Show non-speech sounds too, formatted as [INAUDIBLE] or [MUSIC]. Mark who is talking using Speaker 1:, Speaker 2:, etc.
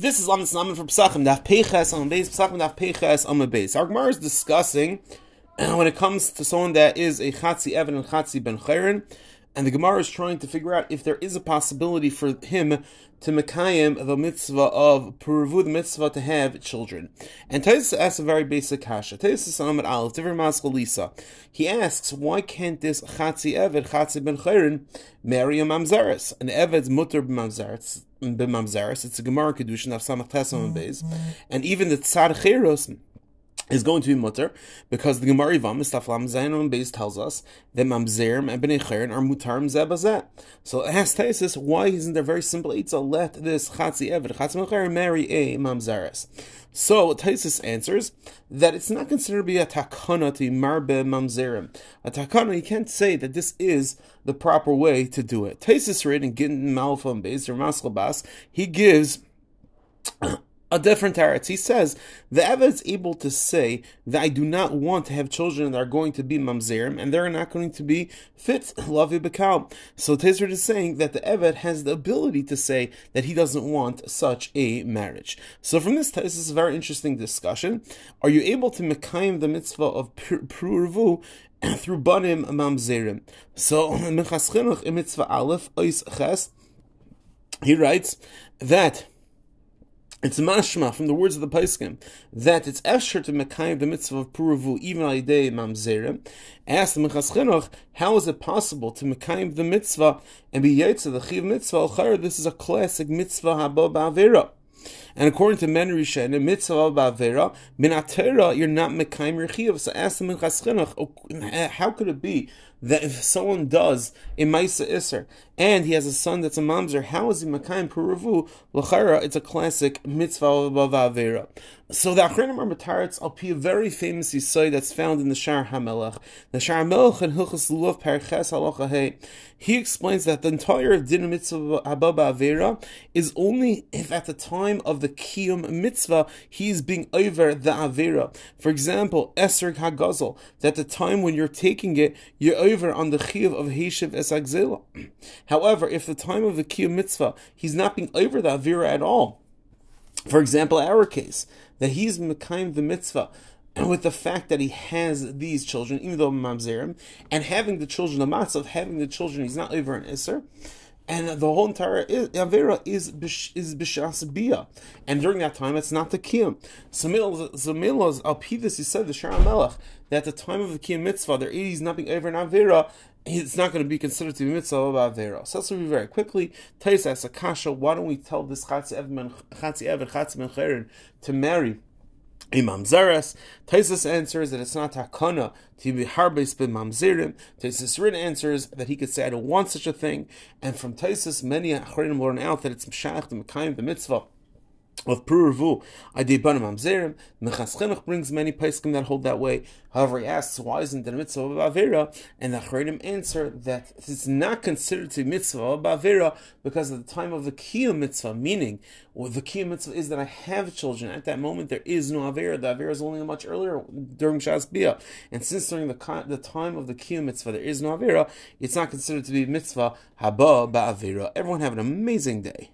Speaker 1: This is the Snaman for Pesachim, Daf Peches on base, Pesachim Daf Peches on base. Our Gemara is discussing [CLEARS THROAT] when it comes to someone that is a Chatzi Evan and Chatzi Ben Chayrin, and the Gemara is trying to figure out if there is a possibility for him to Mekayim the mitzvah of Puravu, the mitzvah to have children. And Taisus asks a very basic kasha. Taisus Amid Aleph, different Lisa. He asks, why can't this Chatzi Eved, Chatzi Ben Chayrin, marry a Mamzeres? An Eved's mutter b'Mamzeres. It's a Gemara Kedushin of Samach Tesam and Beis. And even the Tzad Cheros, is going to be mutter because the Gemara Yivam Mistaflam Zayin base tells us that Mamzerim and Bnei Chayrin are mutar zebazet. So it has Taisis, why isn't there very simple Eitzah let this Chatzi Eved, Chatzi Chayrin marry a Mamzeres? So Taisis answers that it's not considered to be a takana to marbe mamzerim. A takana, you can't say that this is the proper way to do it. Taisis read in Gittin Malfa and Beis or Maskal he gives a different teretz. He says the Eved is able to say that I do not want to have children that are going to be mamzerim and they're not going to be fit [LAUGHS] lavi bekal. So Tezrit is saying that the Eved has the ability to say that he doesn't want such a marriage. So from this, this is a very interesting discussion. Are you able to mekayim the mitzvah of pruruvu [CLEARS THROAT] through banim mamzerim? So [CLEARS THROAT] mitzvah aleph ois ches, he writes that it's mashma from the words of the Paiskim that it's esher to mekayim the mitzvah of puravu even al yidei mamzerim. Ask the Minchas Chinuch, how is it possible to mekayim the mitzvah and be yetzer the chiv mitzvah? This is a classic mitzvah haba ba'avera. And according to Men Rishen, in mitzvah of ba'avera, min you're not mekayim your chiv. So ask the Minchas Chinuch, oh, how could it be that if someone does a Maisa Isser and he has a son that's a mamzer, how is he Makayim Puravu? L'chara, it's a classic mitzvah of Avera. So the Achrenim are Mataritz al a very famous Yisai that's found in the Shar HaMelech. The Shar HaMelech and Hilchas Lulav Periches Halochahei. He explains that the entire Din Mitzvah Ababa Avera is only if at the time of the Kiyum Mitzvah he is being over the Avera. For example, Esrog HaGazel, that the time when you're taking it, you're over on the Chiyav of Heshiv Esagzela. [CLEARS THROAT] However, if the time of the Kiyum Mitzvah he's not being over the Avera at all, for example, our case, that he's Mekayim the Mitzvah, with the fact that he has these children, even though mamzerim, and having the children, of having the children, he's not over an iser, and the whole entire avera is is b'shas bia, and during that time it's not the kiyum. So milos al pivus he said the Shar HaMelech that at the time of the kiyum mitzvah there is nothing over an avera. It's not going to be considered to be mitzvah of avera. So let's review very quickly. Tais asks Akasha, why don't we tell this chatzi evan chatzi evan chatzi to marry? Imam Zaras. Taisus answers that it's not takana to be harbis bin mamzirim. Taisus Rin answers that he could say, I don't want such a thing. And from Taisus, many acharim learn out that it's mshach, the mekayim, the mitzvah of Puravu, Adibanim Amzerim. Minchas Chinuch brings many Paiskim that hold that way. However, he asks, why isn't a mitzvah of Avera? And the Achredim answer that it's not considered to be mitzvah of Avera because at the time of the Kiyum mitzvah, meaning well, the Kiyum mitzvah is that I have children. At that moment, there is no Avera. The Avera is only much earlier during Shas Bia. And since during the, the time of the Kiyum mitzvah, there is no Avera, it's not considered to be mitzvah haba ba'avera. Everyone have an amazing day.